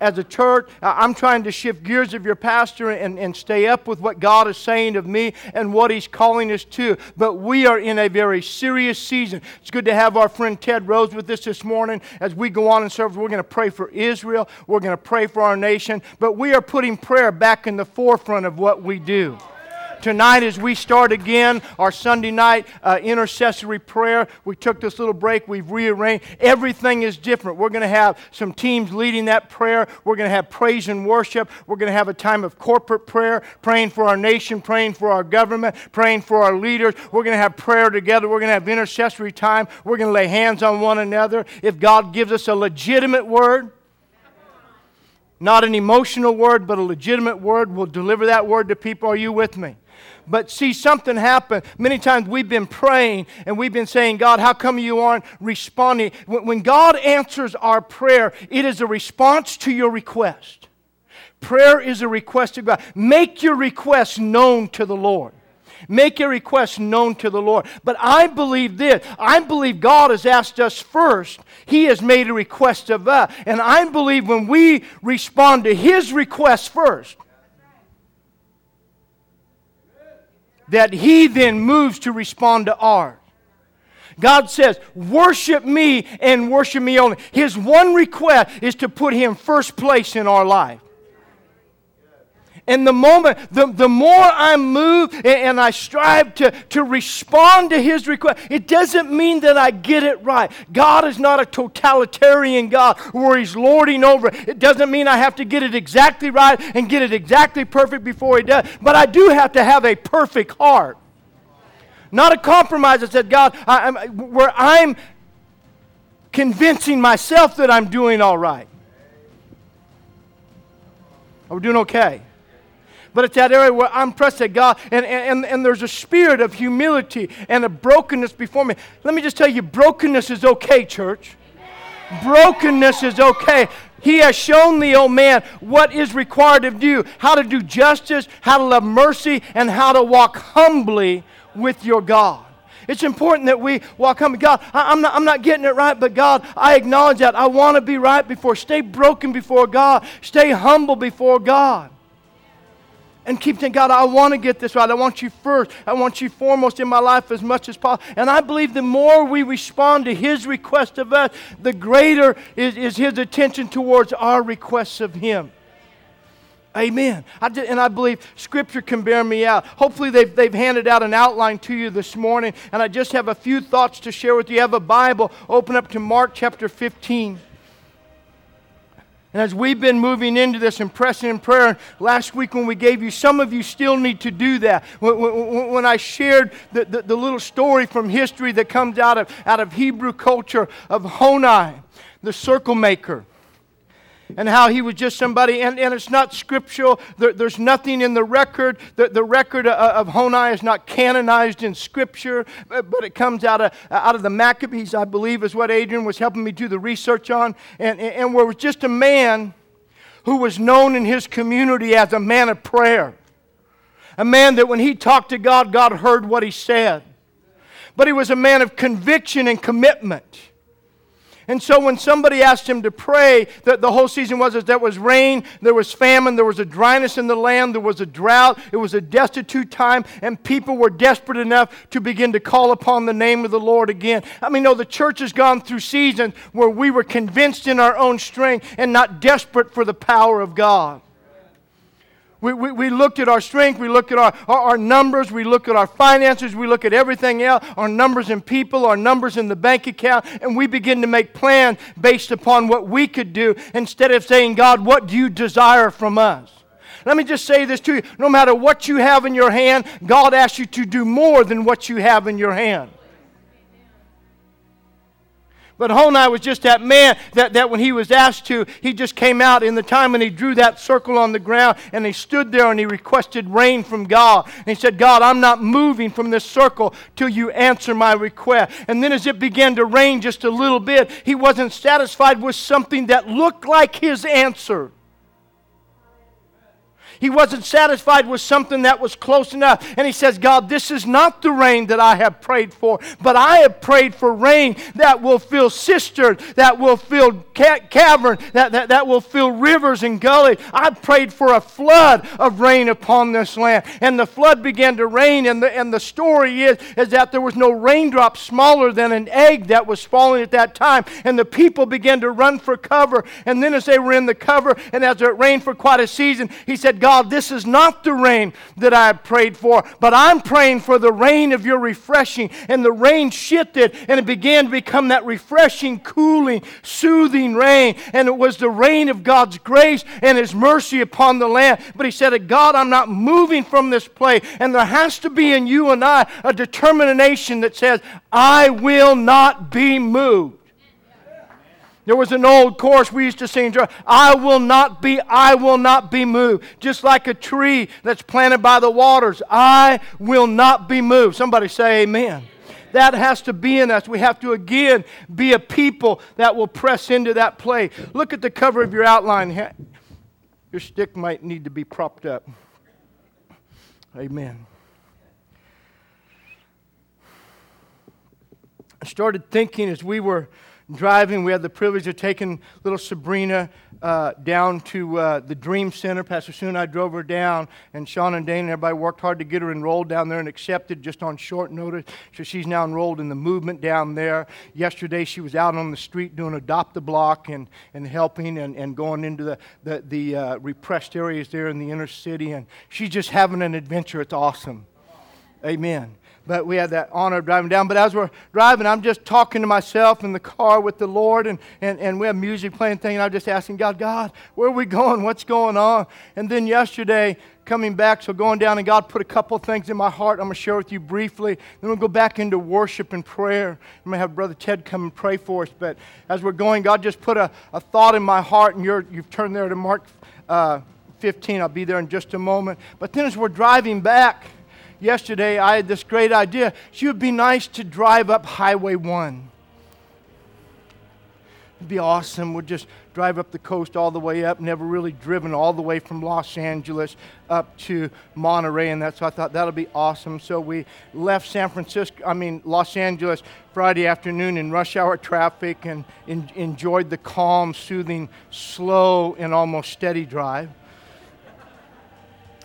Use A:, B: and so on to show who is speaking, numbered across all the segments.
A: as a church. I'm trying to shift gears of your pastor and, and stay up with what God is saying of me and what He's calling us to. But we are in a very serious season. It's good to have our friend Ted Rose with us this morning as we go on in service. We're going to pray for Israel, we're going to pray for our nation, but we are putting prayer back in the forefront of what we do tonight as we start again our Sunday night uh, intercessory prayer. We took this little break, we've rearranged. Everything is different. We're going to have some teams leading that prayer. We're going to have praise and worship. We're going to have a time of corporate prayer, praying for our nation, praying for our government, praying for our leaders. We're going to have prayer together. We're going to have intercessory time. We're going to lay hands on one another. If God gives us a legitimate word, not an emotional word, but a legitimate word. We'll deliver that word to people. Are you with me? But see, something happened. Many times we've been praying and we've been saying, God, how come you aren't responding? When God answers our prayer, it is a response to your request. Prayer is a request to God. Make your request known to the Lord. Make your request known to the Lord. But I believe this. I believe God has asked us first. He has made a request of us. And I believe when we respond to His request first, that he then moves to respond to ours. God says, Worship me and worship me only. His one request is to put him first place in our life. And the moment, the, the more I move and, and, I strive to, to respond to His request, it doesn't mean that I get it right. God is not a totalitarian God where He's lording over. It doesn't mean I have to get it exactly right and get it exactly perfect before He does. But I do have to have a perfect heart. Not a compromise that said, God, I, I'm, where I'm convincing myself that I'm doing all right. Are we doing okay? But it's that area where I'm pressed at God, and, and, and there's a spirit of humility and a brokenness before me. Let me just tell you, brokenness is okay, church. Brokenness is okay. He has shown the old man what is required of you how to do justice, how to love mercy, and how to walk humbly with your God. It's important that we walk humbly. God, I, am not, I'm not getting it right, but God, I acknowledge that. I want to be right before. Stay broken before God. Stay humble before God and keep saying, God, I want to get this right. I want you first. I want you foremost in my life as much as possible. And I believe the more we respond to His request of us, the greater is, is His attention towards our requests of Him. Amen. I did, and I believe Scripture can bear me out. Hopefully, they've, they've handed out an outline to you this morning, and I just have a few thoughts to share with you. You have a Bible, open up to Mark chapter 15. And as we've been moving into this and pressing in prayer, last week when we gave you, some of you still need to do that. When, when, when I shared the, the, the, little story from history that comes out of, out of Hebrew culture of Honi, the circle maker and how he was just somebody, and, and it's not scriptural. There, there's nothing in the record. The, the record uh, uh, of, of Honi is not canonized in scripture, but, but, it comes out of, out of the Maccabees, I believe, is what Adrian was helping me do the research on. And, and, and where was just a man who was known in his community as a man of prayer. A man that when he talked to God, God heard what he said. But he was a man of conviction and commitment. And so when somebody asked him to pray, that the whole season was that there was rain, there was famine, there was a dryness in the land, there was a drought, it was a destitute time, and people were desperate enough to begin to call upon the name of the Lord again. I mean, no, the church has gone through seasons where we were convinced in our own strength and not desperate for the power of God. We, we, we looked at our strength, we look at our, our, our, numbers, we look at our finances, we look at everything else, our numbers in people, our numbers in the bank account, and we begin to make plans based upon what we could do instead of saying, God, what do you desire from us? Let me just say this to you no matter what you have in your hand, God asks you to do more than what you have in your hand. But Honi was just that man that, that when he was asked to, he just came out in the time and he drew that circle on the ground and he stood there and he requested rain from God. And he said, God, I'm not moving from this circle till you answer my request. And then as it began to rain just a little bit, he wasn't satisfied with something that looked like his answer. He wasn't satisfied with something that was close enough. And he says, God, this is not the rain that I have prayed for, but I have prayed for rain that will fill cisterns, that will fill ca- cavern, that, that, that will fill rivers and gullies. I prayed for a flood of rain upon this land. And the flood began to rain, and the, and the story is, is that there was no raindrop smaller than an egg that was falling at that time. And the people began to run for cover. And then as they were in the cover, and as it rained for quite a season, he said, God, this is not the rain that I prayed for, but I'm praying for the rain of your refreshing. And the rain shifted, and it began to become that refreshing, cooling, soothing rain. And it was the rain of God's grace and his mercy upon the land. But he said, God, I'm not moving from this place. And there has to be in you and I a determination that says, I will not be moved. There was an old chorus we used to sing, I will not be, I will not be moved. Just like a tree that's planted by the waters, I will not be moved. Somebody say amen. That has to be in us. We have to again be a people that will press into that place. Look at the cover of your outline. Your stick might need to be propped up. Amen. I started thinking as we were driving, we had the privilege of taking little Sabrina uh, down to uh, the Dream Center. Pastor Sue and I drove her down, and Sean and Dane and everybody worked hard to get her enrolled down there and accepted just on short notice. So she's now enrolled in the movement down there. Yesterday, she was out on the street doing Adopt a Block and, and helping and, and going into the, the, the uh, repressed areas there in the inner city. And she's just having an adventure. It's awesome. Amen but we had that honor of driving down. But as we're driving, I'm just talking to myself in the car with the Lord, and, and, and we have music playing thing, and I'm just asking God, God, where are we going? What's going on? And then yesterday, coming back, so going down, and God put a couple things in my heart I'm going to share with you briefly. Then we'll go back into worship and prayer. I'm going to have Brother Ted come and pray for us. But as we're going, God just put a, a thought in my heart, and you're, you've turned there to Mark uh, 15. I'll be there in just a moment. But then as we're driving back, yesterday I had this great idea. It would be nice to drive up Highway 1. It'd be awesome. We'd just drive up the coast all the way up, never really driven all the way from Los Angeles up to Monterey, and that's so I thought that'll be awesome. So we left San Francisco, I mean Los Angeles, Friday afternoon in rush hour traffic, and in, enjoyed the calm, soothing, slow, and almost steady drive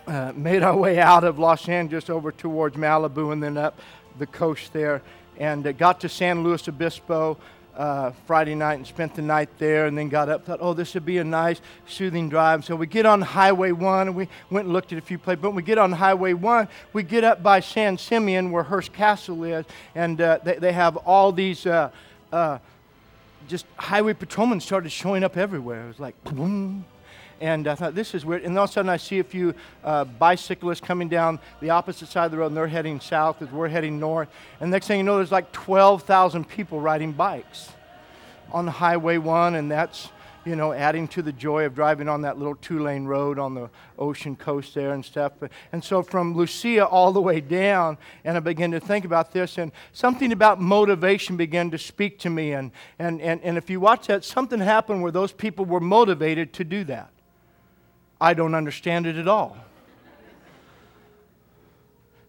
A: uh, made our way out of Los Angeles over towards Malibu and then up the coast there, and uh, got to San Luis Obispo. Uh, Friday night and spent the night there, and then got up. Thought, oh, this would be a nice, soothing drive. So we get on Highway One, and we went and looked at a few places. But when we get on Highway One, we get up by San Simeon, where Hearst Castle is, and uh, they, they have all these. Uh, just highway patrolmen started showing up everywhere. It was like boom, and I thought, this is weird. And all of a sudden, I see a few uh, bicyclists coming down the opposite side of the road, and they're heading south as we're heading north. And next thing you know, there's like 12,000 people riding bikes on Highway 1, and that's, you know, adding to the joy of driving on that little two lane road on the ocean coast there and stuff. And so from Lucia all the way down, and I began to think about this, and something about motivation began to speak to me. And, and, and, and if you watch that, something happened where those people were motivated to do that. I don't understand it at all.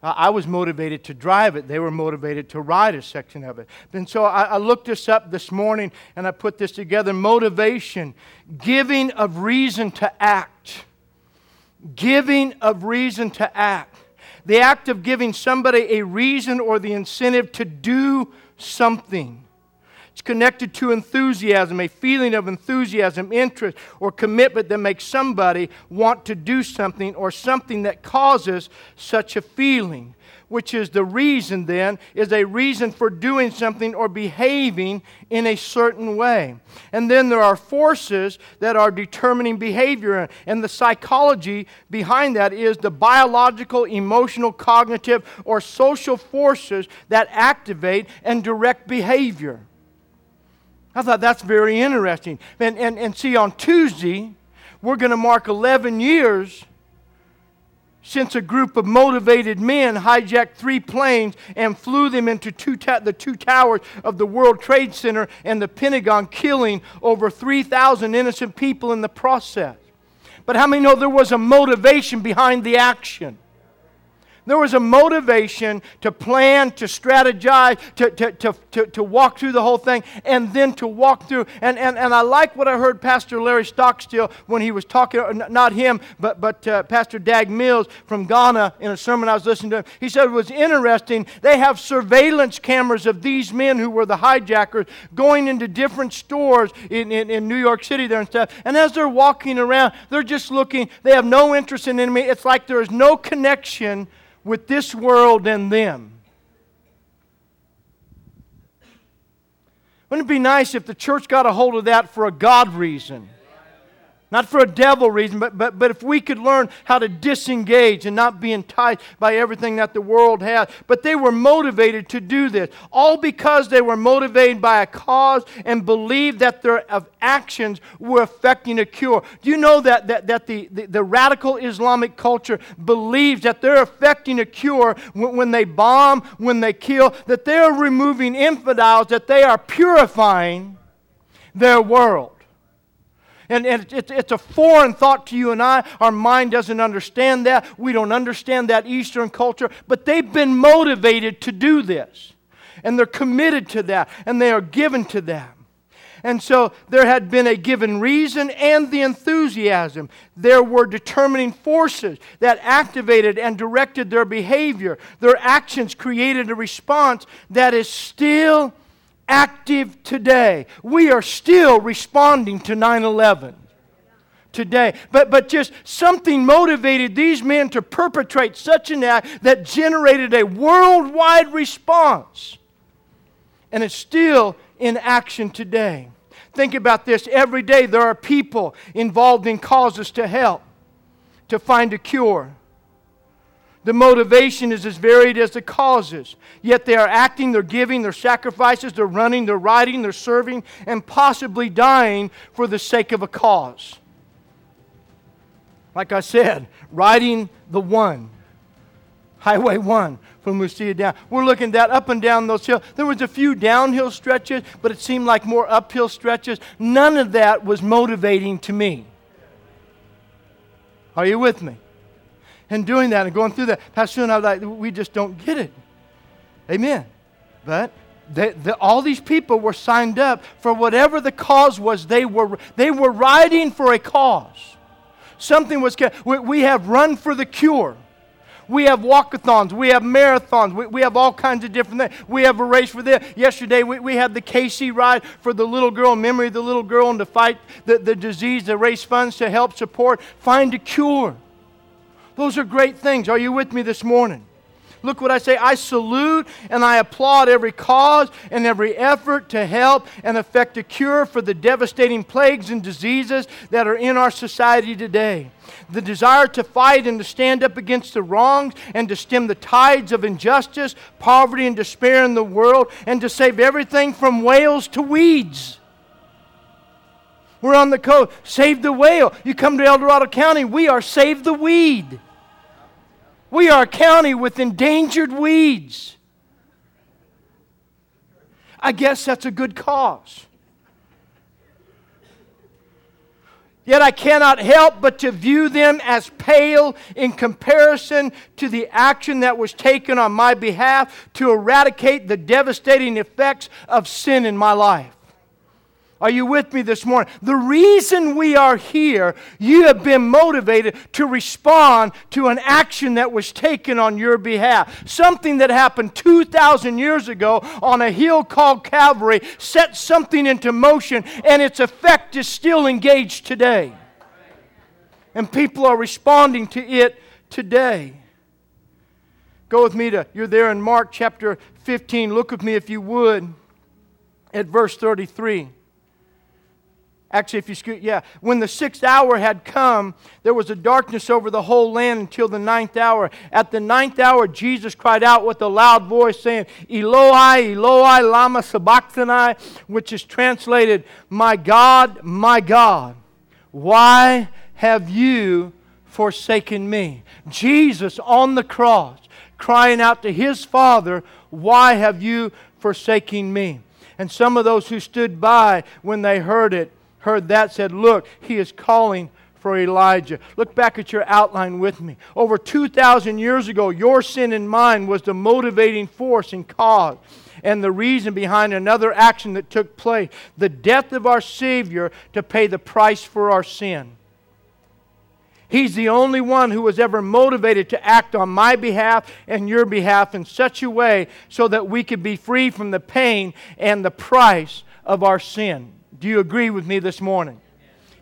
A: I was motivated to drive it. They were motivated to ride a section of it. And so I, I, looked this up this morning and I put this together. Motivation, giving of reason to act. Giving of reason to act. The act of giving somebody a reason or the incentive to do something. It's connected to enthusiasm, a feeling of enthusiasm, interest, or commitment that makes somebody want to do something or something that causes such a feeling. Which is the reason, then, is a reason for doing something or behaving in a certain way. And then there are forces that are determining behavior, and the psychology behind that is the biological, emotional, cognitive, or social forces that activate and direct behavior. I thought that's very interesting. And, and, and see, on Tuesday, we're going to mark 11 years since a group of motivated men hijacked three planes and flew them into two ta- the two towers of the World Trade Center and the Pentagon, killing over 3,000 innocent people in the process. But how many know there was a motivation behind the action? There was a motivation to plan, to strategize, to, to, to, to, to walk through the whole thing, and then to walk through. And, and, and I like what I heard Pastor Larry Stockstill when he was talking, uh, not him, but, but uh, Pastor Dag Mills from Ghana in a sermon I was listening to. He said it was interesting. They have surveillance cameras of these men who were the hijackers going into different stores in, in, in New York City there and stuff. And as they're walking around, they're just looking. They have no interest in enemy. It's like there is no connection with this world and them. Wouldn't it be nice if the church got a hold of that for a God reason? Not for a devil reason, but, but, but if we could learn how to disengage and not be enticed by everything that the world has. But they were motivated to do this, all because they were motivated by a cause and believed that their actions were affecting a cure. Do you know that, that, that the, the, the radical Islamic culture believes that they're affecting a cure when, when they bomb, when they kill, that they're removing infidels, that they are purifying their world? And, and it's, it's a foreign thought to you and I. Our mind doesn't understand that. We don't understand that Eastern culture. But they've been motivated to do this. And they're committed to that. And they are given to that. And so there had been a given reason and the enthusiasm. There were determining forces that activated and directed their behavior. Their actions created a response that is still active today. We are still responding to 9 11 today. But, but just something motivated these men to perpetrate such an act that generated a worldwide response. And it's still in action today. Think about this. Every day there are people involved in causes to help, to find a cure. The motivation is as varied as the causes. Yet they are acting, they're giving, they're sacrifices, they're running, they're riding, they're serving, and possibly dying for the sake of a cause. Like I said, riding the one, Highway 1 from Lucia down. We're looking that up and down those hills. There was a few downhill stretches, but it seemed like more uphill stretches. None of that was motivating to me. Are you with me? And doing that and going through that. Pastor and I like, we just don't get it. Amen. But they, the, all these people were signed up for whatever the cause was. They were, they were riding for a cause. Something was, we, we have run for the cure. We have walkathons. We have marathons. We, we have all kinds of different things. We have a race for this. Yesterday, we, we had the KC ride for the little girl, memory of the little girl, and to fight the, the disease, to raise funds to help support, find a cure. Those are great things. Are you with me this morning? Look what I say. I salute and I applaud every cause and every effort to help and effect a cure for the devastating plagues and diseases that are in our society today. The desire to fight and to stand up against the wrongs and to stem the tides of injustice, poverty, and despair in the world and to save everything from whales to weeds. We're on the coast. Save the whale. You come to El Dorado County, we are Save the Weed. We are a county with endangered weeds. I guess that's a good cause. Yet I cannot help but to view them as pale in comparison to the action that was taken on my behalf to eradicate the devastating effects of sin in my life. Are you with me this morning? The reason we are here, you have been motivated to respond to an action that was taken on your behalf. Something that happened 2,000 years ago on a hill called Calvary set something into motion, and its effect is still engaged today. And people are responding to it today. Go with me to, you're there in Mark chapter 15. Look with me if you would at verse 33. Actually, if you scoot, yeah. When the sixth hour had come, there was a darkness over the whole land until the ninth hour. At the ninth hour, Jesus cried out with a loud voice, saying, Eloi, Eloi, lama sabachthani, which is translated, My God, my God, why have you forsaken me? Jesus on the cross, crying out to his Father, Why have you forsaken me? And some of those who stood by when they heard it heard that said, Look, he is calling for Elijah. Look back at your outline with me. Over 2,000 years ago, your sin and mine was the motivating force and cause and the reason behind another action that took place the death of our Savior to pay the price for our sin. He's the only one who was ever motivated to act on my behalf and your behalf in such a way so that we could be free from the pain and the price of our sin. Do you agree with me this morning?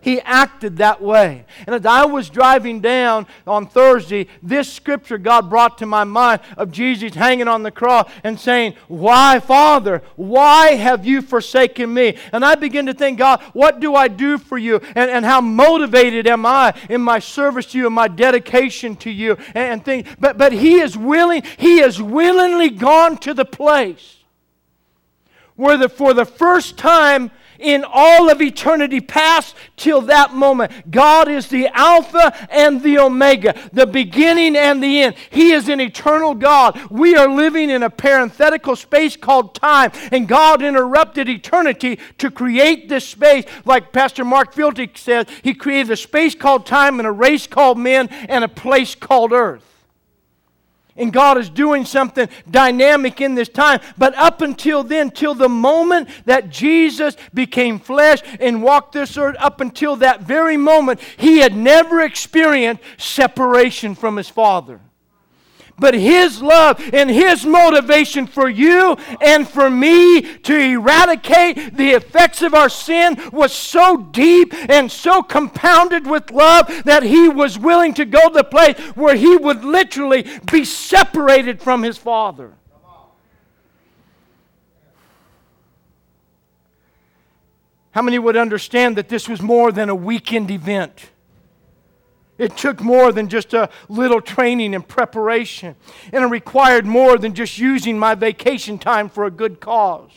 A: He acted that way. And as I was driving down on Thursday, this scripture God brought to my mind of Jesus hanging on the cross and saying, Why, Father, why have you forsaken me? And I begin to think, God, what do I do for you? And, and how motivated am I in my service to you and my dedication to you and, and things. But, but He is willing, He has willingly gone to the place where the, for the first time in all of eternity past till that moment. God is the Alpha and the Omega, the beginning and the end. He is an eternal God. We are living in a parenthetical space called time, and God interrupted eternity to create this space. Like Pastor Mark Filtig says, He created a space called time and a race called men and a place called earth. And God is doing something dynamic in this time. But up until then, till the moment that Jesus became flesh and walked this earth, up until that very moment, he had never experienced separation from his Father. But His love and His motivation for you and for me to eradicate the effects of our sin was so deep and so compounded with love that He was willing to go to the place where He would literally be separated from His Father. How many would understand that this was more than a weekend event? It took more than just a little training and preparation. And it required more than just using my vacation time for a good cause.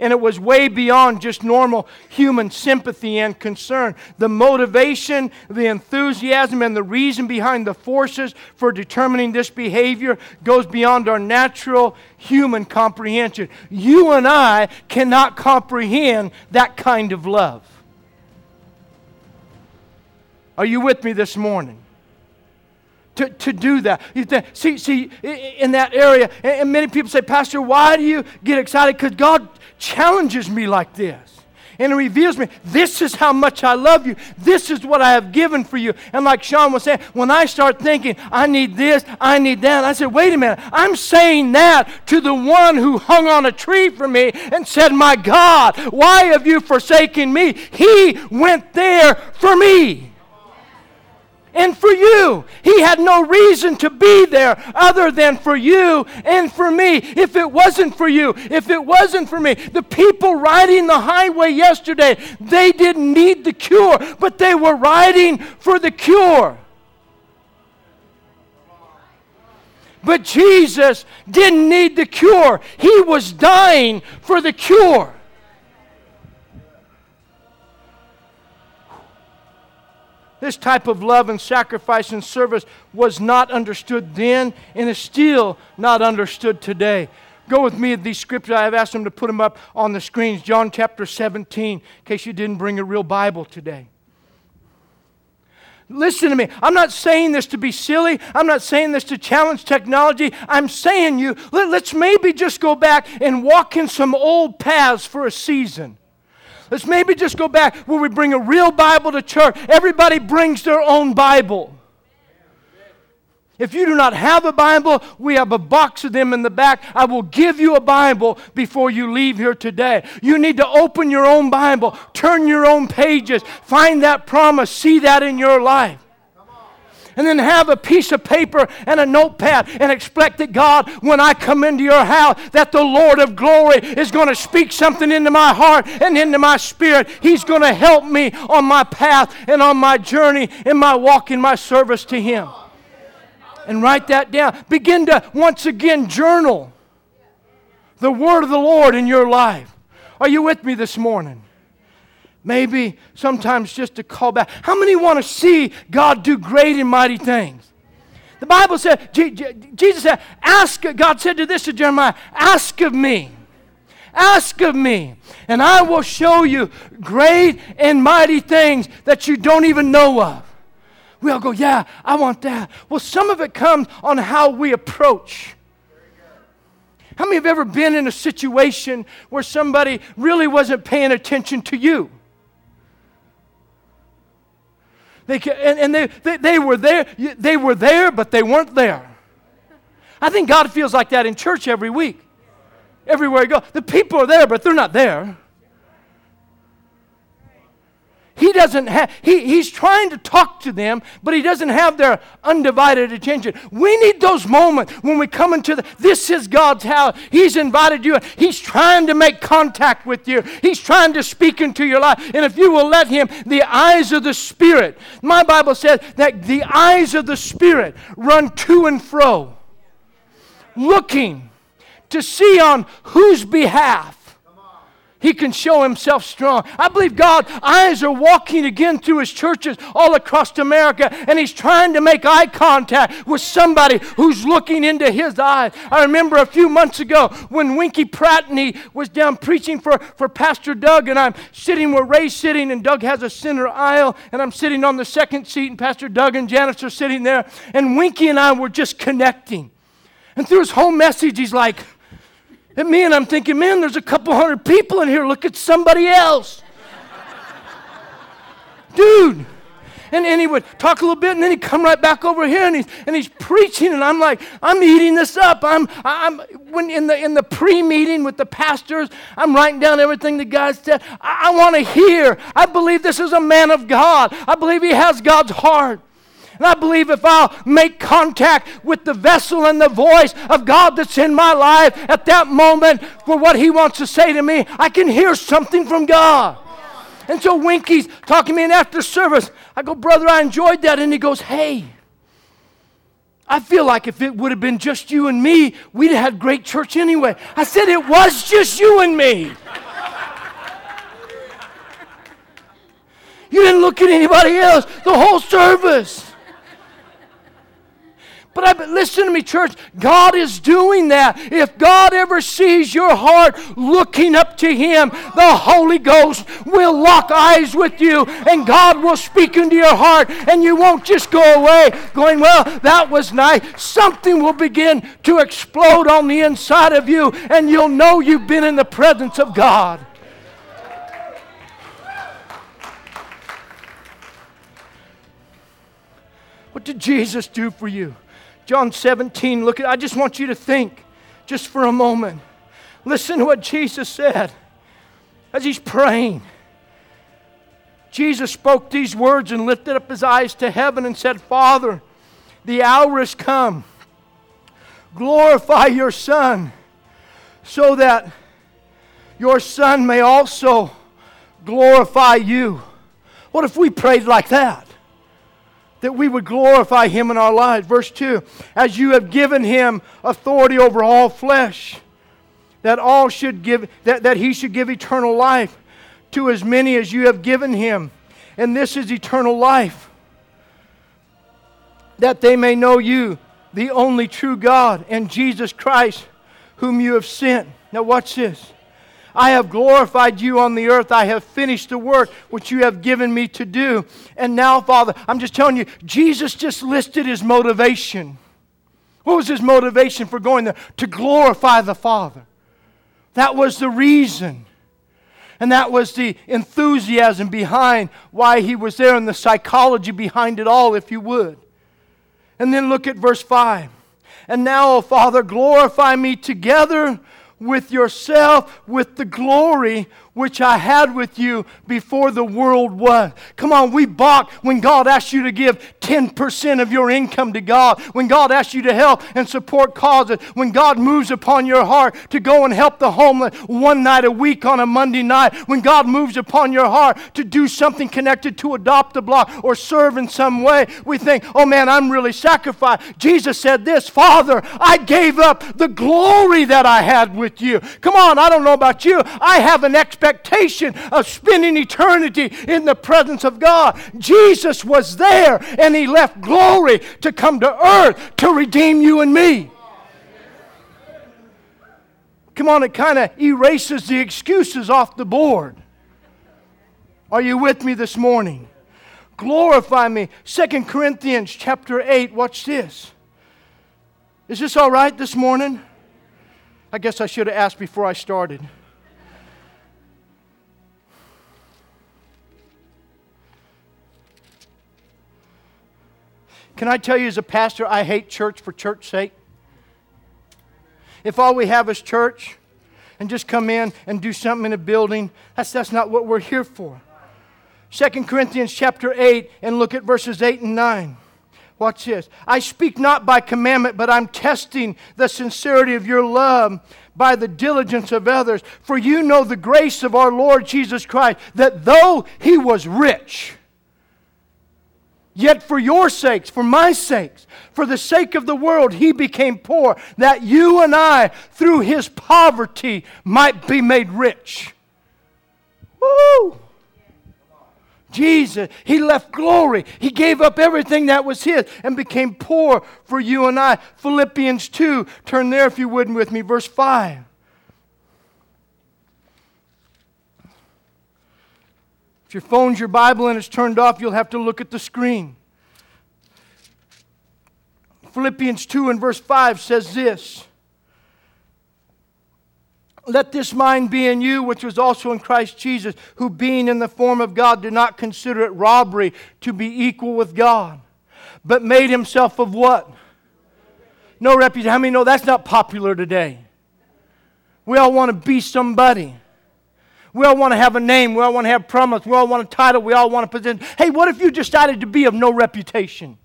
A: And it was way beyond just normal human sympathy and concern. The motivation, the enthusiasm, and the reason behind the forces for determining this behavior goes beyond our natural human comprehension. You and I cannot comprehend that kind of love. Are you with me this morning? To, to do that. You think, see, see, in that area, and many people say, Pastor, why do you get excited? Because God challenges me like this. And it reveals me, this is how much I love you. This is what I have given for you. And like Sean was saying, when I start thinking, I need this, I need that, I said, wait a minute, I'm saying that to the one who hung on a tree for me and said, My God, why have you forsaken me? He went there for me and for you. He had no reason to be there other than for you and for me. If it wasn't for you, if it wasn't for me, the people riding the highway yesterday, they didn't need the cure, but they were riding for the cure. But Jesus didn't need the cure, He was dying for the cure. This type of love and sacrifice and service was not understood then and is still not understood today. Go with me at these scriptures. I've asked them to put them up on the screens. John chapter 17, in case you didn't bring a real Bible today. Listen to me. I'm not saying this to be silly. I'm not saying this to challenge technology. I'm saying you, let, us maybe just go back and walk in some old paths for a season. Let's maybe just go back where we bring a real Bible to church. Everybody brings their own Bible. If you do not have a Bible, we have a box of them in the back. I will give you a Bible before you leave here today. You need to open your own Bible, turn your own pages, find that promise, see that in your life and then have a piece of paper and a notepad and expect that God, when I come into your house, that the Lord of glory is going to speak something into my heart and into my spirit. He's going to help me on my path and on my journey in my walk in my service to Him. And write that down. Begin to once again journal the word of the Lord in your life. Are you with me this morning? Maybe sometimes just to call back. How many want to see God do great and mighty things? The Bible said, Jesus said, ask, God said to this to Jeremiah, ask of me. Ask of me, and I will show you great and mighty things that you don't even know of. We all go, Yeah, I want that. Well, some of it comes on how we approach. How many have ever been in a situation where somebody really wasn't paying attention to you? They, and, and they, they, they were there, they were there, but they weren't there. I think God feels like that in church every week. Everywhere you go. The people are there, but they're not there. He doesn't have, he, he's trying to talk to them, but he doesn't have their undivided attention. We need those moments when we come into the, this is God's house. He's invited you. He's trying to make contact with you. He's trying to speak into your life. And if you will let him, the eyes of the Spirit, my Bible says that the eyes of the Spirit run to and fro, looking to see on whose behalf he can show himself strong. I believe God eyes are walking again through his churches all across America and he's trying to make eye contact with somebody who's looking into his eyes. I remember a few months ago when Winkie Pratney was down preaching for, for Pastor Doug and I'm sitting where Ray's sitting and Doug has a center aisle and I'm sitting on the second seat and Pastor Doug and Janice are sitting there and Winkie and I were just connecting. And through his whole message he's like, at me, and I'm thinking, man, there's a couple hundred people in here. Look at somebody else. Dude. And, and he would talk a little bit, and then he'd come right back over here, and he's, and he's preaching, and I'm like, I'm eating this up. I'm, I'm when in the, in the pre-meeting with the pastors, I'm writing down everything the guy said. I, I want to hear. I believe this is a man of God. I believe he has God's heart. And I believe if I'll make contact with the vessel and the voice of God that's in my life at that moment for what He wants to say to me, I can hear something from God. And so Winkie's talking to me, and after service, I go, Brother, I enjoyed that. And he goes, Hey, I feel like if it would have been just you and me, we'd have had great church anyway. I said, It was just you and me. You didn't look at anybody else the whole service. But I, listen to me, church. God is doing that. If God ever sees your heart looking up to Him, the Holy Ghost will lock eyes with you and God will speak into your heart and you won't just go away going, Well, that was nice. Something will begin to explode on the inside of you and you'll know you've been in the presence of God. What did Jesus do for you? John 17, look at I just want you to think just for a moment. Listen to what Jesus said as he's praying. Jesus spoke these words and lifted up his eyes to heaven and said, Father, the hour has come. Glorify your Son so that your Son may also glorify you. What if we prayed like that? That we would glorify him in our lives. Verse 2 As you have given him authority over all flesh, that all should give that, that he should give eternal life to as many as you have given him. And this is eternal life. That they may know you, the only true God, and Jesus Christ, whom you have sent. Now, watch this. I have glorified you on the earth. I have finished the work which you have given me to do. And now, Father, I'm just telling you, Jesus just listed his motivation. What was his motivation for going there? To glorify the Father. That was the reason. And that was the enthusiasm behind why he was there and the psychology behind it all, if you would. And then look at verse 5. And now, O Father, glorify me together with yourself with the glory which I had with you before the world was. Come on, we balk when God asks you to give 10% of your income to God, when God asks you to help and support causes, when God moves upon your heart to go and help the homeless one night a week on a Monday night, when God moves upon your heart to do something connected to adopt a block or serve in some way, we think, oh man, I'm really sacrificed. Jesus said this Father, I gave up the glory that I had with you. Come on, I don't know about you. I have an expectation expectation of spending eternity in the presence of God. Jesus was there and he left glory to come to earth to redeem you and me. Come on, it kind of erases the excuses off the board. Are you with me this morning? Glorify me. Second Corinthians chapter 8. Watch this. Is this all right this morning? I guess I should have asked before I started. Can I tell you, as a pastor, I hate church for church's sake? If all we have is church and just come in and do something in a building, that's, that's not what we're here for. 2 Corinthians chapter 8 and look at verses 8 and 9. Watch this. I speak not by commandment, but I'm testing the sincerity of your love by the diligence of others. For you know the grace of our Lord Jesus Christ, that though he was rich, Yet for your sakes, for my sakes, for the sake of the world, he became poor, that you and I, through his poverty, might be made rich. Woo! Jesus, he left glory. He gave up everything that was his and became poor for you and I. Philippians 2, turn there if you wouldn't with me, verse 5. If your phone's your Bible and it's turned off, you'll have to look at the screen. Philippians 2 and verse 5 says this Let this mind be in you, which was also in Christ Jesus, who being in the form of God did not consider it robbery to be equal with God, but made himself of what? No reputation. How many know that's not popular today? We all want to be somebody. We all want to have a name. We all want to have promise. We all want a title. We all want a position. Hey, what if you decided to be of no reputation?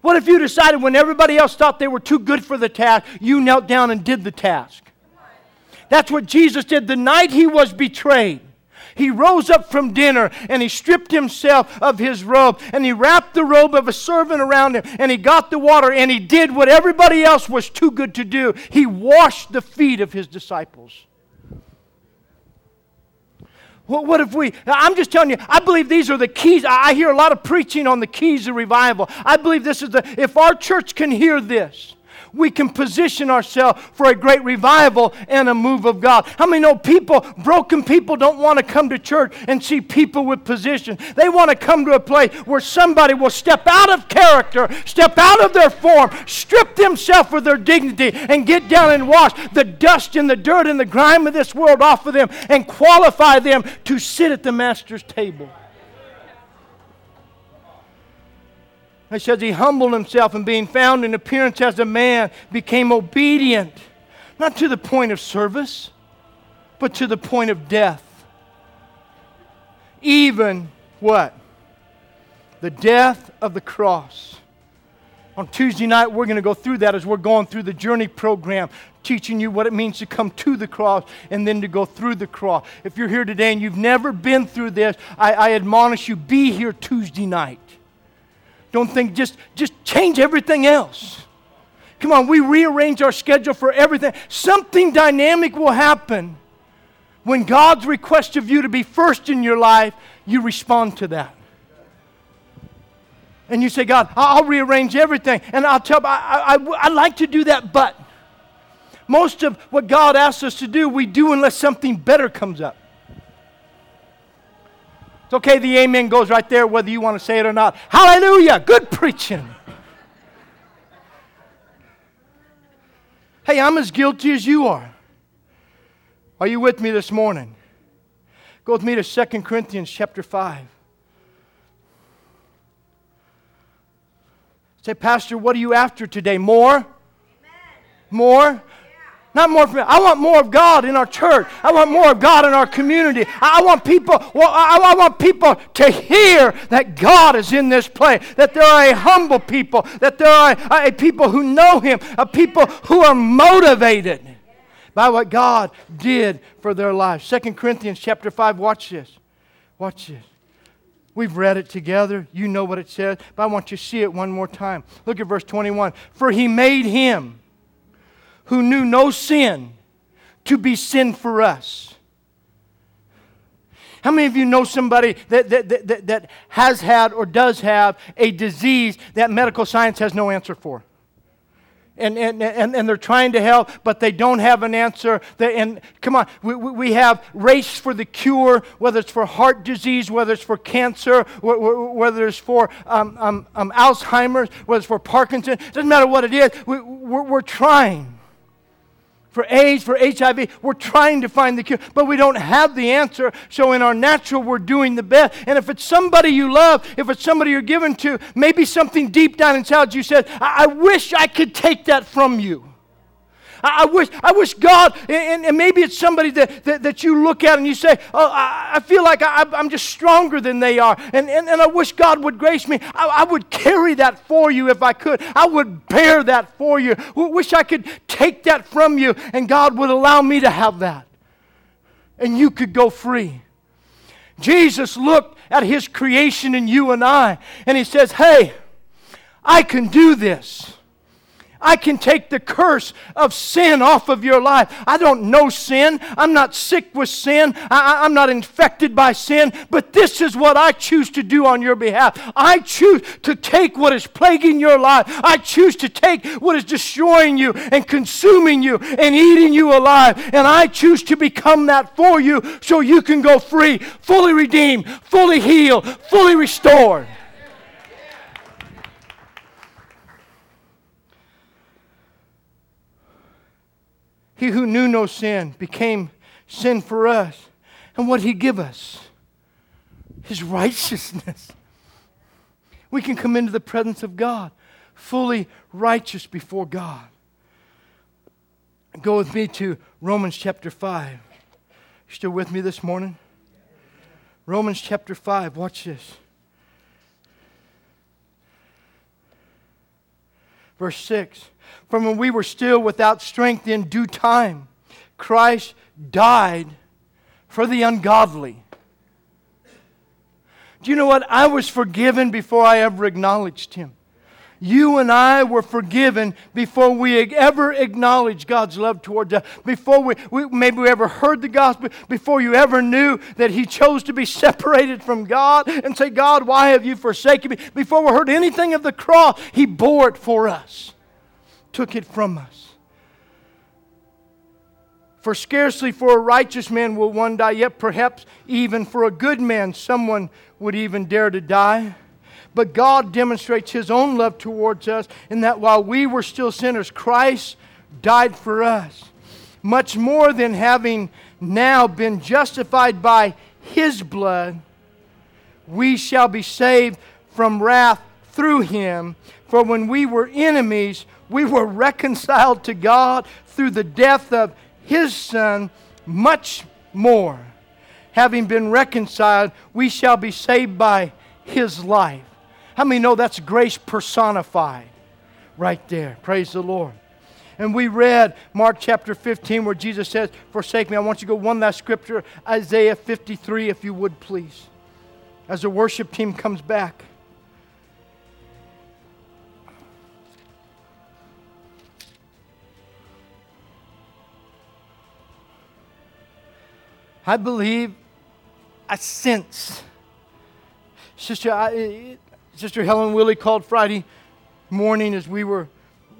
A: What if you decided when everybody else thought they were too good for the task, you knelt down and did the task? That's what Jesus did the night he was betrayed. He rose up from dinner and he stripped himself of his robe and he wrapped the robe of a servant around him and he got the water and he did what everybody else was too good to do. He washed the feet of his disciples. What, what if we, I'm just telling you, I believe these are the keys. I hear a lot of preaching on the keys of revival. I believe this is the, if our church can hear this, we can position ourselves for a great revival and a move of God. How many know people, broken people, don't want to come to church and see people with position? They want to come to a place where somebody will step out of character, step out of their form, strip themselves of their dignity, and get down and wash the dust and the dirt and the grime of this world off of them and qualify them to sit at the Master's table. It says he humbled himself and being found in appearance as a man became obedient, not to the point of service, but to the point of death. Even what? The death of the cross. On Tuesday night, we're going to go through that as we're going through the journey program, teaching you what it means to come to the cross and then to go through the cross. If you're here today and you've never been through this, I, I admonish you be here Tuesday night. Don't think just, just change everything else. Come on, we rearrange our schedule for everything. Something dynamic will happen. When God's request of you to be first in your life, you respond to that. And you say, God, I'll rearrange everything. And I'll tell, I, I, I like to do that, but most of what God asks us to do, we do unless something better comes up. It's okay, the amen goes right there, whether you want to say it or not. Hallelujah! Good preaching. Hey, I'm as guilty as you are. Are you with me this morning? Go with me to 2 Corinthians chapter 5. Say, Pastor, what are you after today? More? Amen. More? Not more me. I want more of God in our church. I want more of God in our community. I want people, well, I want people to hear that God is in this place, that there are a humble people, that there are a, a people who know Him, a people who are motivated by what God did for their lives. Second Corinthians chapter 5, watch this. Watch this. We've read it together. You know what it says, but I want you to see it one more time. Look at verse 21. For he made him who knew no sin to be sin for us. How many of you know somebody that, that, that, that, has had or does have a disease that medical science has no answer for? and, and, and, and they're trying to help, but they don't have an answer. They, and come on, we, we have race for the cure, whether it's for heart disease, whether it's for cancer, whether it's for um, um, um, Alzheimer's, whether it's for Parkinson. It doesn't matter what it is, we, we're, we're trying for AIDS, for HIV. We're trying to find the cure, but we don't have the answer. So, in our natural, we're doing the best. And if it's somebody you love, if it's somebody you're given to, maybe something deep down inside you said, I, I wish I could take that from you. I, I wish, I wish God, and, and maybe it's somebody that, that, that, you look at and you say, Oh, I, I feel like I, am just stronger than they are. And, and, and I wish God would grace me. I, I would carry that for you if I could. I would bear that for you. Wish I could take that from you, and God would allow me to have that. And you could go free. Jesus looked at his creation in you and I, and he says, Hey, I can do this. I can take the curse of sin off of your life. I don't know sin. I'm not sick with sin. I, am not infected by sin. But this is what I choose to do on your behalf. I choose to take what is plaguing your life. I choose to take what is destroying you and consuming you and eating you alive. And I choose to become that for you so you can go free, fully redeemed, fully healed, fully restored. He who knew no sin became sin for us. And what he give us? His righteousness. We can come into the presence of God fully righteous before God. Go with me to Romans chapter 5. You still with me this morning? Romans chapter 5. Watch this. Verse 6 From when we were still without strength in due time, Christ died for the ungodly. Do you know what? I was forgiven before I ever acknowledged Him. You and I were forgiven before we ever acknowledged God's love towards us, before we, we, maybe we ever heard the gospel, before you ever knew that He chose to be separated from God and say, God, why have you forsaken me? Before we heard anything of the cross, He bore it for us, took it from us. For scarcely for a righteous man will one die, yet perhaps even for a good man someone would even dare to die. But God demonstrates His own love towards us in that while we were still sinners, Christ died for us. Much more than having now been justified by His blood, we shall be saved from wrath through Him. For when we were enemies, we were reconciled to God through the death of His Son, much more. Having been reconciled, we shall be saved by His life. How many know that's grace personified right there? Praise the Lord. And we read Mark chapter 15 where Jesus says, Forsake me. I want you to go one last scripture, Isaiah 53, if you would please. As the worship team comes back. I believe, I sense. Sister, I, Sister Helen Willie called Friday morning as we were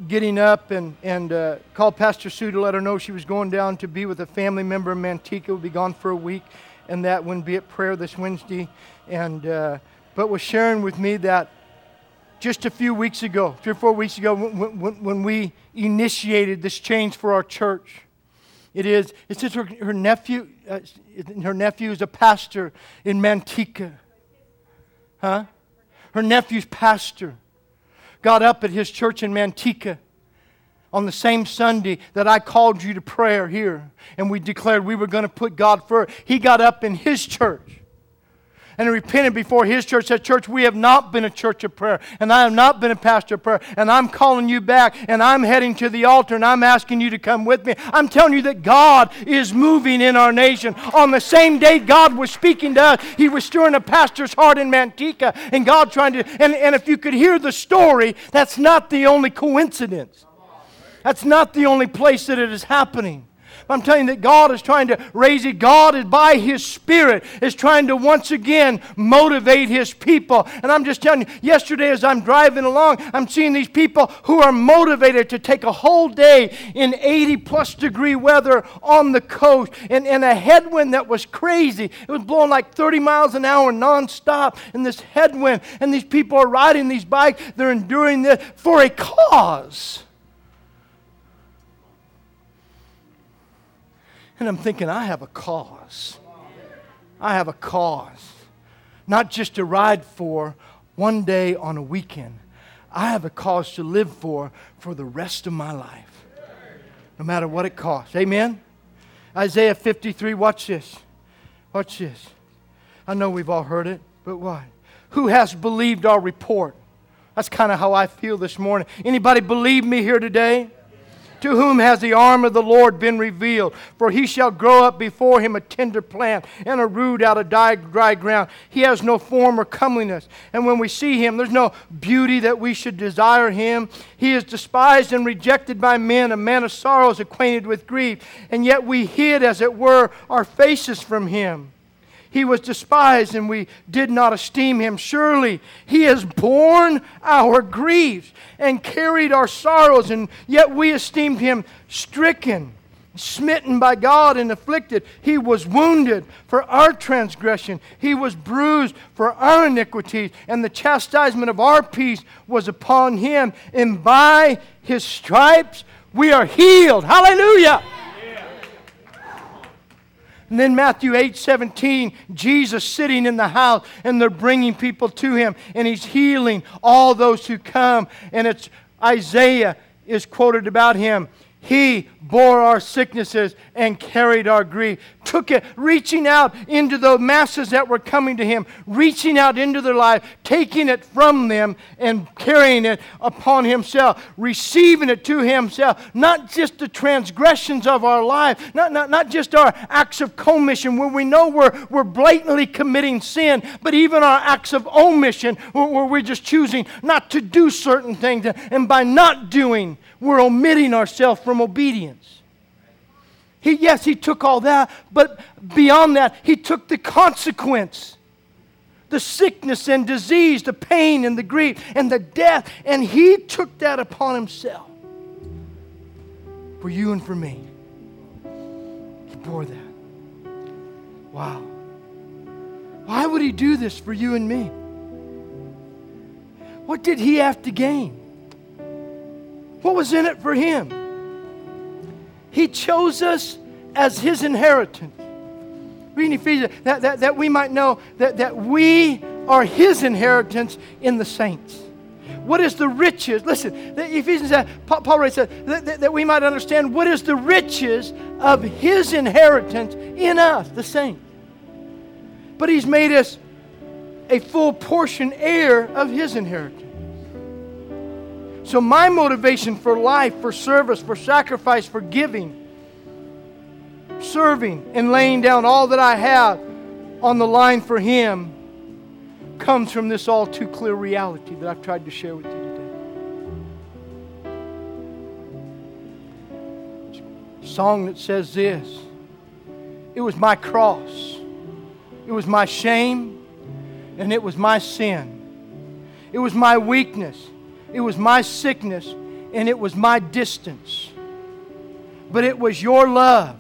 A: getting up and, and uh, called Pastor Sue to let her know she was going down to be with a family member in Manteca, would be gone for a week, and that wouldn't be at prayer this Wednesday. And, uh, but was sharing with me that just a few weeks ago, three or four weeks ago, when, when, when we initiated this change for our church, it is, it's just her, her nephew, uh, her nephew is a pastor in Manteca. Huh? her nephew's pastor, got up at his church in Manteca on the same Sunday that I called you to prayer here and we declared we were going to put God first. He got up in his church and repented before his church, said, Church, we have not been a church of prayer, and I have not been a pastor of prayer, and I'm calling you back, and I'm heading to the altar, and I'm asking you to come with me. I'm telling you that God is moving in our nation. On the same day God was speaking to us, He was stirring a pastor's heart in Manteca, and God trying to, and, and if you could hear the story, that's not the only coincidence. That's not the only place that it is happening. I'm telling you that God is trying to raise it. God is by His Spirit is trying to once again motivate His people. And I'm just telling you, yesterday as I'm driving along, I'm seeing these people who are motivated to take a whole day in 80 plus degree weather on the coast and, and a headwind that was crazy. It was blowing like 30 miles an hour nonstop in this headwind. And these people are riding these bikes. They're enduring this for a cause. And I'm thinking, I have a cause. I have a cause. Not just to ride for one day on a weekend. I have a cause to live for for the rest of my life, no matter what it costs. Amen? Isaiah 53, watch this. Watch this. I know we've all heard it, but why? Who has believed our report? That's kind of how I feel this morning. Anybody believe me here today? To whom has the arm of the Lord been revealed? For he shall grow up before him a tender plant and a root out of dry, ground. He has no form or comeliness. And when we see him, there's no beauty that we should desire him. He is despised and rejected by men, a man of sorrows, acquainted with grief. And yet we hid, as it were, our faces from him. He was despised and we did not esteem him. Surely he has borne our griefs and carried our sorrows, and yet we esteemed him stricken, smitten by God, and afflicted. He was wounded for our transgression, he was bruised for our iniquities, and the chastisement of our peace was upon him, and by his stripes we are healed. Hallelujah! And then Matthew 8 17, Jesus sitting in the house and they're bringing people to him and he's healing all those who come. And it's Isaiah is quoted about him. He bore our sicknesses and carried our grief. Took it, reaching out into the masses that were coming to him, reaching out into their life, taking it from them and carrying it upon himself, receiving it to himself. Not just the transgressions of our life, not, not, not just our acts of commission where we know we're, we're blatantly committing sin, but even our acts of omission where, where we're just choosing not to do certain things. And by not doing, we're omitting ourselves from obedience. He, yes, he took all that, but beyond that, he took the consequence the sickness and disease, the pain and the grief and the death, and he took that upon himself for you and for me. He bore that. Wow. Why would he do this for you and me? What did he have to gain? What was in it for him? He chose us as his inheritance. Reading Ephesians, that, that, that we might know that, that we are his inheritance in the saints. What is the riches? Listen, Ephesians Paul writes that, that, that we might understand what is the riches of his inheritance in us, the saints. But he's made us a full portion heir of his inheritance. So, my motivation for life, for service, for sacrifice, for giving, serving, and laying down all that I have on the line for Him comes from this all too clear reality that I've tried to share with you today. Song that says this It was my cross, it was my shame, and it was my sin, it was my weakness. It was my sickness and it was my distance. But it was your love,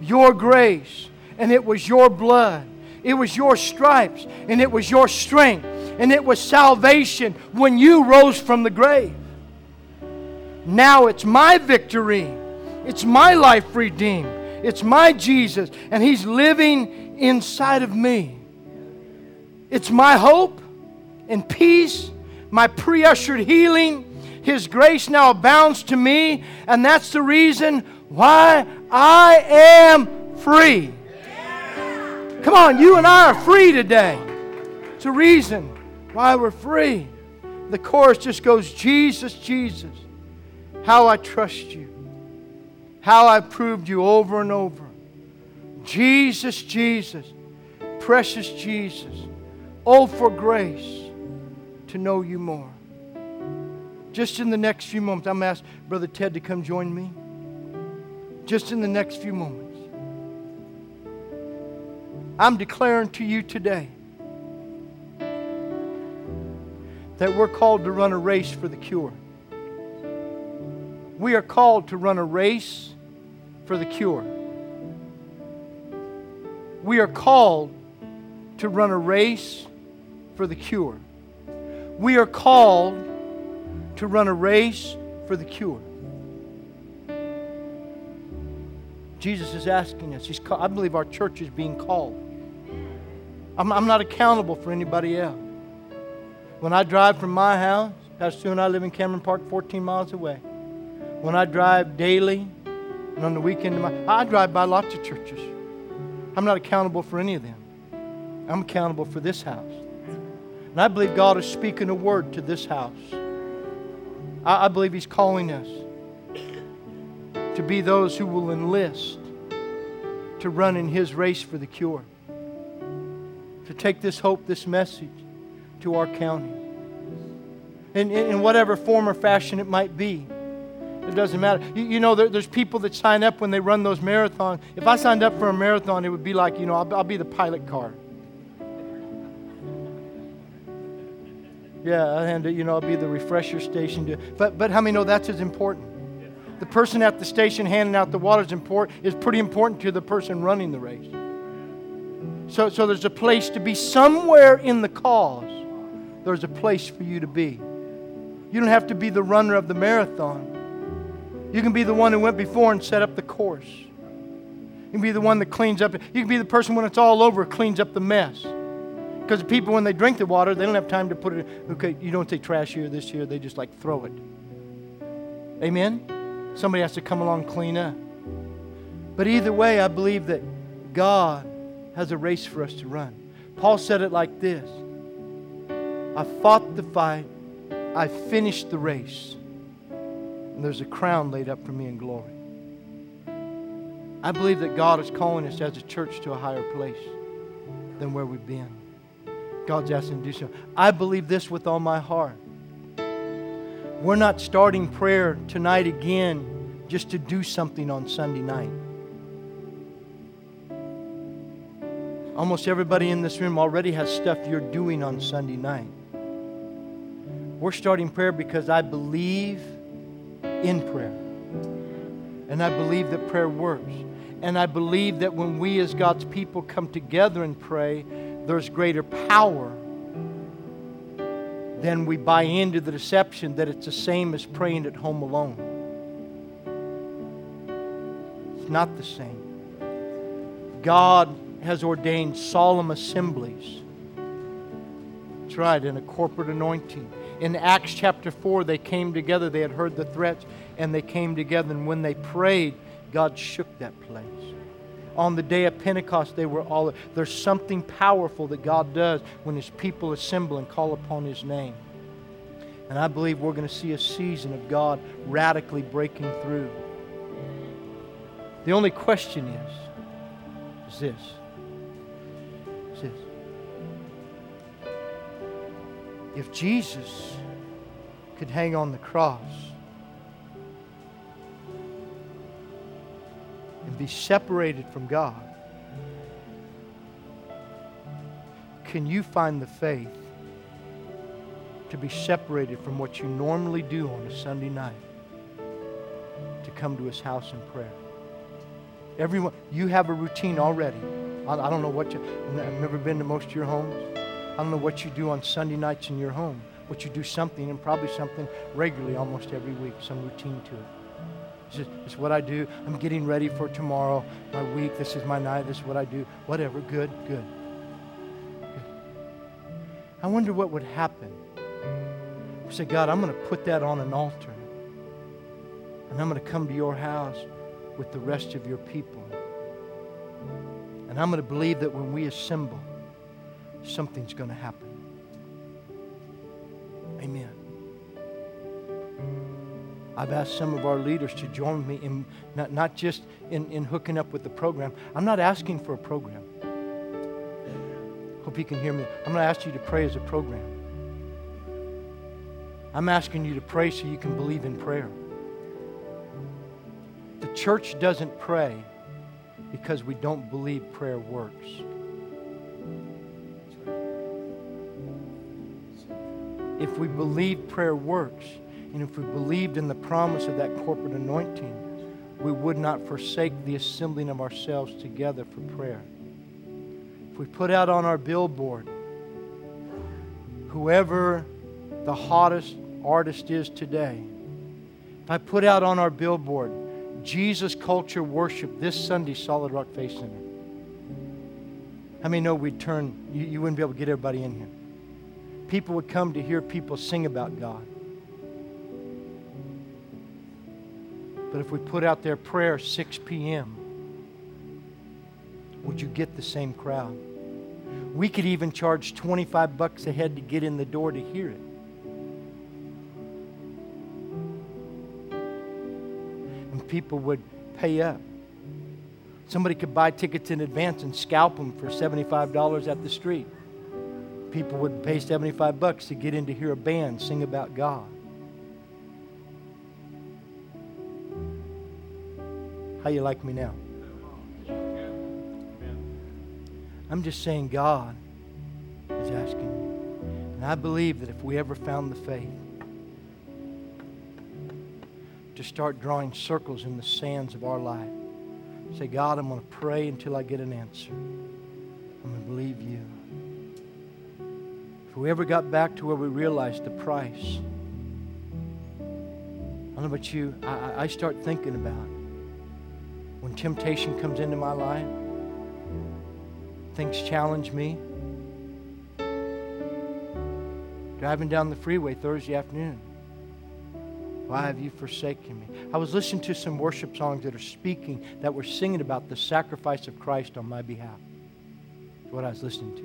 A: your grace, and it was your blood. It was your stripes and it was your strength. And it was salvation when you rose from the grave. Now it's my victory. It's my life redeemed. It's my Jesus, and He's living inside of me. It's my hope and peace my pre ushered healing. His grace now abounds to me, and that's the reason why I am free. Come on, you and I are free today. It's a reason why we're free. The chorus just goes Jesus, Jesus, how I trust you, how I proved you over and over. Jesus, Jesus, precious Jesus. Oh, for grace to know you more. Just in the next few moments, I'm going to ask Brother Ted to come join me. just in the next few moments. I'm declaring to you today that we're called to run a race for the cure. We are called to run a race for the cure. We are called to run a race for the cure. We are called to run a race for the cure. Jesus is asking us. He's call, I believe our church is being called. I'm, I'm not accountable for anybody else. When I drive from my house, Pastor Sue and I live in Cameron Park, 14 miles away. When I drive daily and on the weekend, I drive by lots of churches. I'm not accountable for any of them. I'm accountable for this house. And I believe God is speaking a word to this house. I, I believe He's calling us to be those who will enlist to run in His race for the cure, to take this hope, this message to our county. In, in, in whatever form or fashion it might be. It doesn't matter. You, you know, there, there's people that sign up when they run those marathons. If I signed up for a marathon, it would be like, you know, I'll, I'll be the pilot car. Yeah, and you know, I'll be the refresher station. But but how many know that's as important? The person at the station handing out the water is important is pretty important to the person running the race. So so there's a place to be somewhere in the cause. There's a place for you to be. You don't have to be the runner of the marathon. You can be the one who went before and set up the course. You can be the one that cleans up. You can be the person when it's all over cleans up the mess. Because people, when they drink the water, they don't have time to put it. Okay, you don't take trash here, this here. They just like throw it. Amen? Somebody has to come along clean up. But either way, I believe that God has a race for us to run. Paul said it like this I fought the fight, I finished the race, and there's a crown laid up for me in glory. I believe that God is calling us as a church to a higher place than where we've been. God's asking to do so. I believe this with all my heart. We're not starting prayer tonight again just to do something on Sunday night. Almost everybody in this room already has stuff you're doing on Sunday night. We're starting prayer because I believe in prayer. And I believe that prayer works. And I believe that when we as God's people come together and pray, there's greater power, then we buy into the deception that it's the same as praying at home alone. It's not the same. God has ordained solemn assemblies. That's right, in a corporate anointing. In Acts chapter 4, they came together. They had heard the threats, and they came together. And when they prayed, God shook that place on the day of Pentecost, they were all. There's something powerful that God does when His people assemble and call upon His name. And I believe we're going to see a season of God radically breaking through. The only question is, is this. Is this. If Jesus could hang on the cross, be separated from God, can you find the faith to be separated from what you normally do on a Sunday night to come to his house in prayer? Everyone, you have a routine already. I, I don't know what you, I've never been to most of your homes. I don't know what you do on Sunday nights in your home, but you do something and probably something regularly almost every week, some routine to it. This is, what I do. I'm getting ready for tomorrow, my week. This is my night. This is what I do. Whatever. Good, good. good. I wonder what would happen. We say, God, I'm going to put that on an altar. And I'm going to come to your house with the rest of your people. And I'm going to believe that when we assemble, something's going to happen. I've asked some of our leaders to join me in not, not just in, in hooking up with the program. I'm not asking for a program. Hope you can hear me. I'm going to ask you to pray as a program. I'm asking you to pray so you can believe in prayer. The church doesn't pray because we don't believe prayer works. If we believe prayer works, and if we believed in the promise of that corporate anointing, we would not forsake the assembling of ourselves together for prayer. If we put out on our billboard, whoever the hottest artist is today, if I put out on our billboard, Jesus Culture Worship this Sunday, Solid Rock Faith Center, how many know we'd turn, you, you wouldn't be able to get everybody in here? People would come to hear people sing about God. But if we put out their prayer 6 p.m., would you get the same crowd? We could even charge 25 bucks a head to get in the door to hear it. And people would pay up. Somebody could buy tickets in advance and scalp them for $75 at the street. People would pay 75 bucks to get in to hear a band sing about God. How you like me now? I'm just saying God is asking you. And I believe that if we ever found the faith to start drawing circles in the sands of our life, say, God, I'm going to pray until I get an answer. I'm going to believe you. If we ever got back to where we realized the price, I don't know about you, I, I start thinking about when temptation comes into my life, things challenge me. Driving down the freeway Thursday afternoon. Why have you forsaken me? I was listening to some worship songs that are speaking, that were singing about the sacrifice of Christ on my behalf. That's what I was listening to.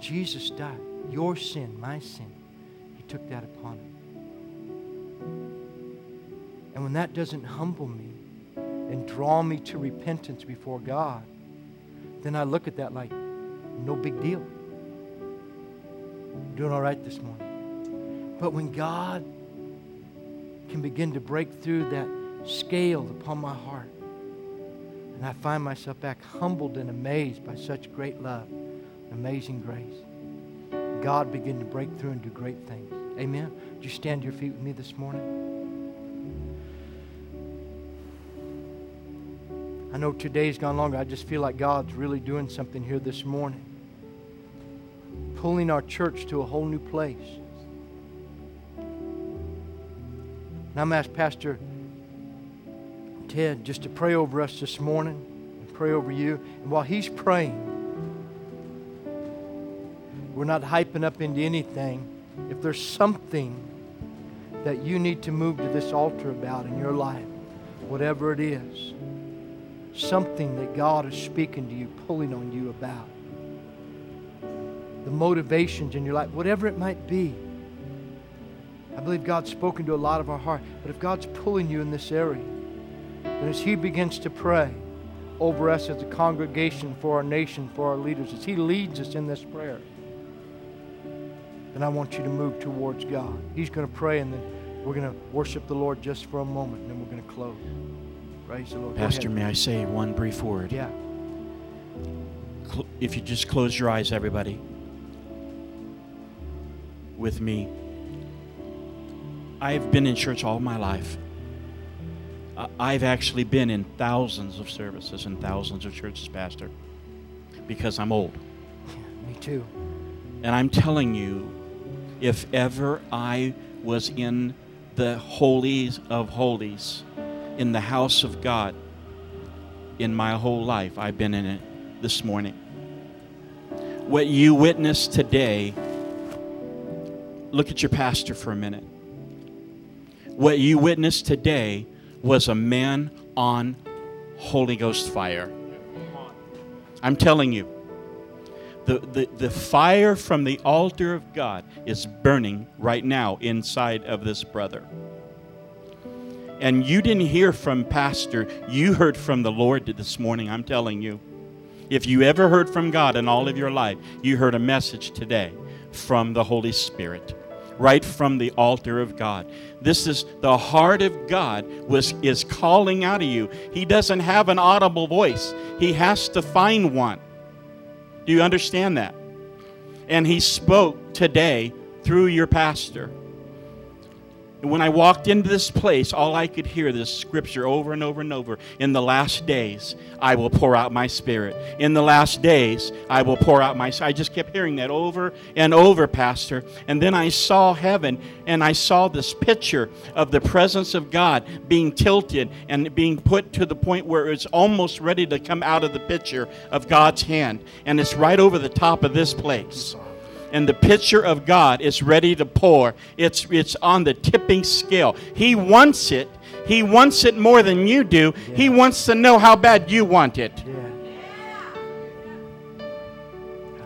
A: Jesus died. Your sin, my sin. He took that upon him. And when that doesn't humble me and draw me to repentance before God, then I look at that like no big deal. I'm doing all right this morning. But when God can begin to break through that scale upon my heart, and I find myself back humbled and amazed by such great love, amazing grace, God begin to break through and do great things. Amen. Would you stand to your feet with me this morning? I know today's gone longer. I just feel like God's really doing something here this morning, pulling our church to a whole new place. And I'm asked Pastor Ted just to pray over us this morning and pray over you. And while he's praying, we're not hyping up into anything. If there's something that you need to move to this altar about in your life, whatever it is, something that God is speaking to you, pulling on you about. The motivations in your life, whatever it might be. I believe God's spoken to a lot of our heart. But if God's pulling you in this area, then as He begins to pray over us as a congregation, for our nation, for our leaders, as He leads us in this prayer, then I want you to move towards God. He's going to pray, and then we're going to worship the Lord just for a moment, and then we're going to close. Praise the Lord.
B: Pastor, may I say one brief word?
A: Yeah.
B: If you just close your eyes, everybody, with me. I've been in church all my life. I've actually been in thousands of services and thousands of churches, Pastor, because I'm old.
A: me too.
B: And I'm telling you, if ever I was in the holies of holies, in the house of God in my whole life. I've been in it this morning. What you witnessed today, look at your pastor for a minute. What you witnessed today was a man on Holy Ghost fire. I'm telling you, the, the, the fire from the altar of God is burning right now inside of this brother. And you didn't hear from Pastor, you heard from the Lord this morning, I'm telling you. If you ever heard from God in all of your life, you heard a message today from the Holy Spirit. right from the altar of God. This is the heart of God was is calling out of you. He doesn't have an audible voice. He has to find one. Do you understand that? And he spoke today through your pastor. And when I walked into this place, all I could hear this scripture over and over and over. In the last days, I will pour out my spirit. In the last days, I will pour out my. I just kept hearing that over and over, Pastor. And then I saw heaven, and I saw this picture of the presence of God being tilted and being put to the point where it's almost ready to come out of the picture of God's hand. And it's right over the top of this place and the pitcher of God is ready to pour. It's, it's on the tipping scale. He wants it. He wants it more than you do. Yeah. He wants to know how bad you want it. Yeah.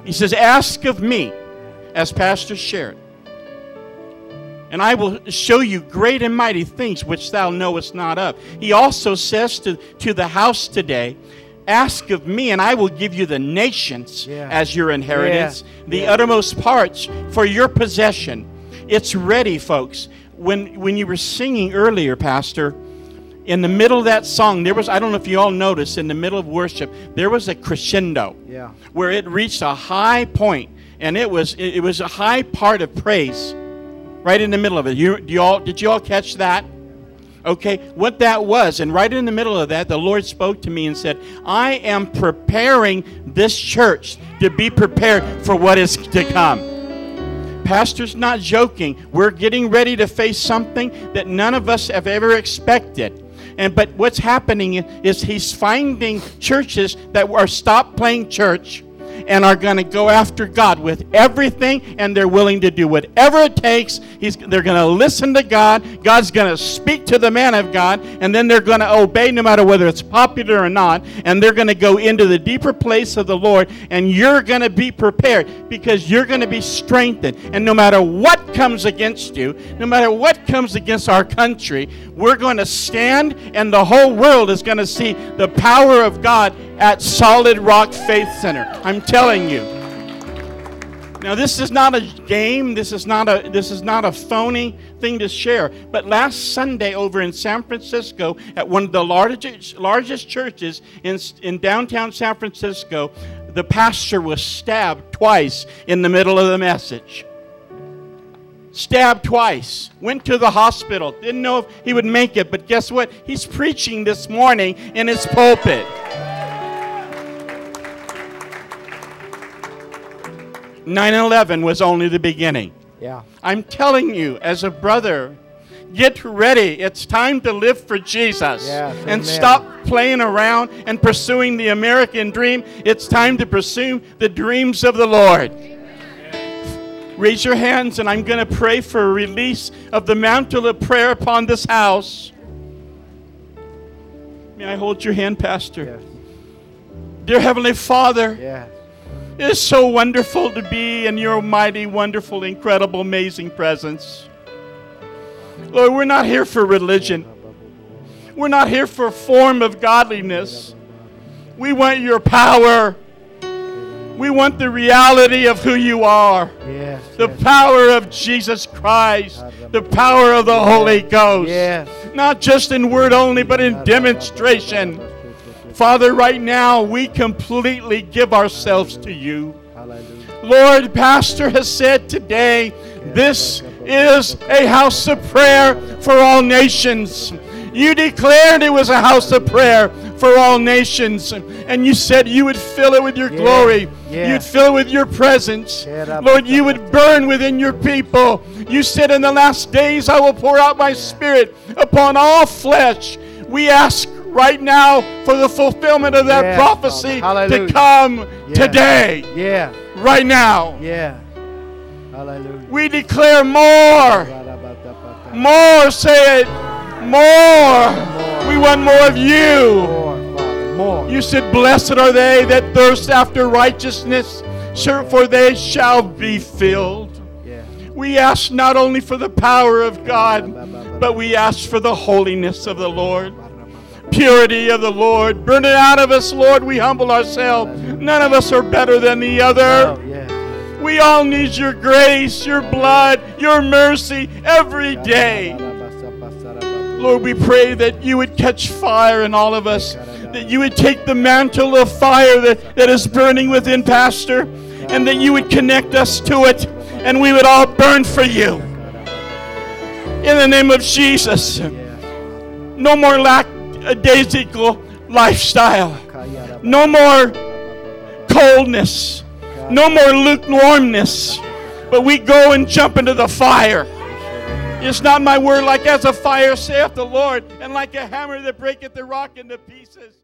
B: He says, Ask of me, as Pastor shared, and I will show you great and mighty things which thou knowest not of. He also says to, to the house today, Ask of me, and I will give you the nations yeah. as your inheritance, yeah. the yeah. uttermost parts for your possession. It's ready, folks. When, when you were singing earlier, Pastor, in the middle of that song, there was, I don't know if you all noticed, in the middle of worship, there was a crescendo yeah. where it reached a high point, and it was, it was a high part of praise right in the middle of it. You, you all, did you all catch that? Okay, what that was, and right in the middle of that, the Lord spoke to me and said, I am preparing this church to be prepared for what is to come. Pastor's not joking. We're getting ready to face something that none of us have ever expected. And but what's happening is he's finding churches that are stop playing church and are going to go after God with everything, and they're willing to do whatever it takes. He's, they're going to listen to God. God's going to speak to the man of God, and then they're going to obey no matter whether it's popular or not, and they're going to go into the deeper place of the Lord, and you're going to be prepared because you're going to be strengthened. And no matter what comes against you, no matter what comes against our country, we're going to stand, and the whole world is going to see the power of God at Solid Rock Faith Center. I'm telling you. Now this is not a game. This is not a this is not a phony thing to share. But last Sunday over in San Francisco at one of the largest largest churches in in downtown San Francisco, the pastor was stabbed twice in the middle of the message. Stabbed twice. Went to the hospital. Didn't know if he would make it, but guess what? He's preaching this morning in his pulpit. 9 11 was only the beginning.
A: Yeah.
B: I'm telling you, as a brother, get ready. It's time to live for Jesus.
A: Yes,
B: and amen. stop playing around and pursuing the American dream. It's time to pursue the dreams of the Lord. Raise your hands, and I'm going to pray for a release of the mantle of prayer upon this house. May I hold your hand, Pastor? Yes. Dear Heavenly Father,
A: yes.
B: It is so wonderful to be in your mighty, wonderful, incredible, amazing presence. Lord, we're not here for religion. We're not here for a form of godliness. We want your power. We want the reality of who you are.
A: Yes,
B: the
A: yes.
B: power of Jesus Christ. The power of the Holy Ghost.
A: Yes.
B: Not just in word only, but in demonstration. Father, right now we completely give ourselves to you. Hallelujah. Lord, Pastor has said today, this is a house of prayer for all nations. You declared it was a house of prayer for all nations. And you said you would fill it with your yeah, glory. Yeah. You'd fill it with your presence. Yeah, Lord, you would burn within your people. You said in the last days I will pour out my spirit upon all flesh. We ask right now for the fulfillment of that yes, prophecy to come yeah. today.
A: Yeah.
B: Right now.
A: Yeah. Hallelujah.
B: We declare more. More, say it. More. more. We want more of you.
A: More, more.
B: You said, Blessed are they that thirst after righteousness, for they shall be filled.
A: Yeah.
B: We ask not only for the power of God, but we ask for the holiness of the Lord purity of the Lord. Burn it out of us, Lord. We humble ourselves. None of us are better than the other.
A: Oh,
B: We all need your grace, your blood, your mercy every day. Lord, we pray that you would catch fire in all of us, that you would take the mantle of fire that, that is burning within Pastor, and that you would connect us to it, and we would all burn for you. In the name of Jesus. No more lack a daisical lifestyle. No more coldness. No more lukewarmness. But we go and jump into the fire. It's not my word like as a fire, saith the Lord, and like a hammer that breaketh the rock into pieces.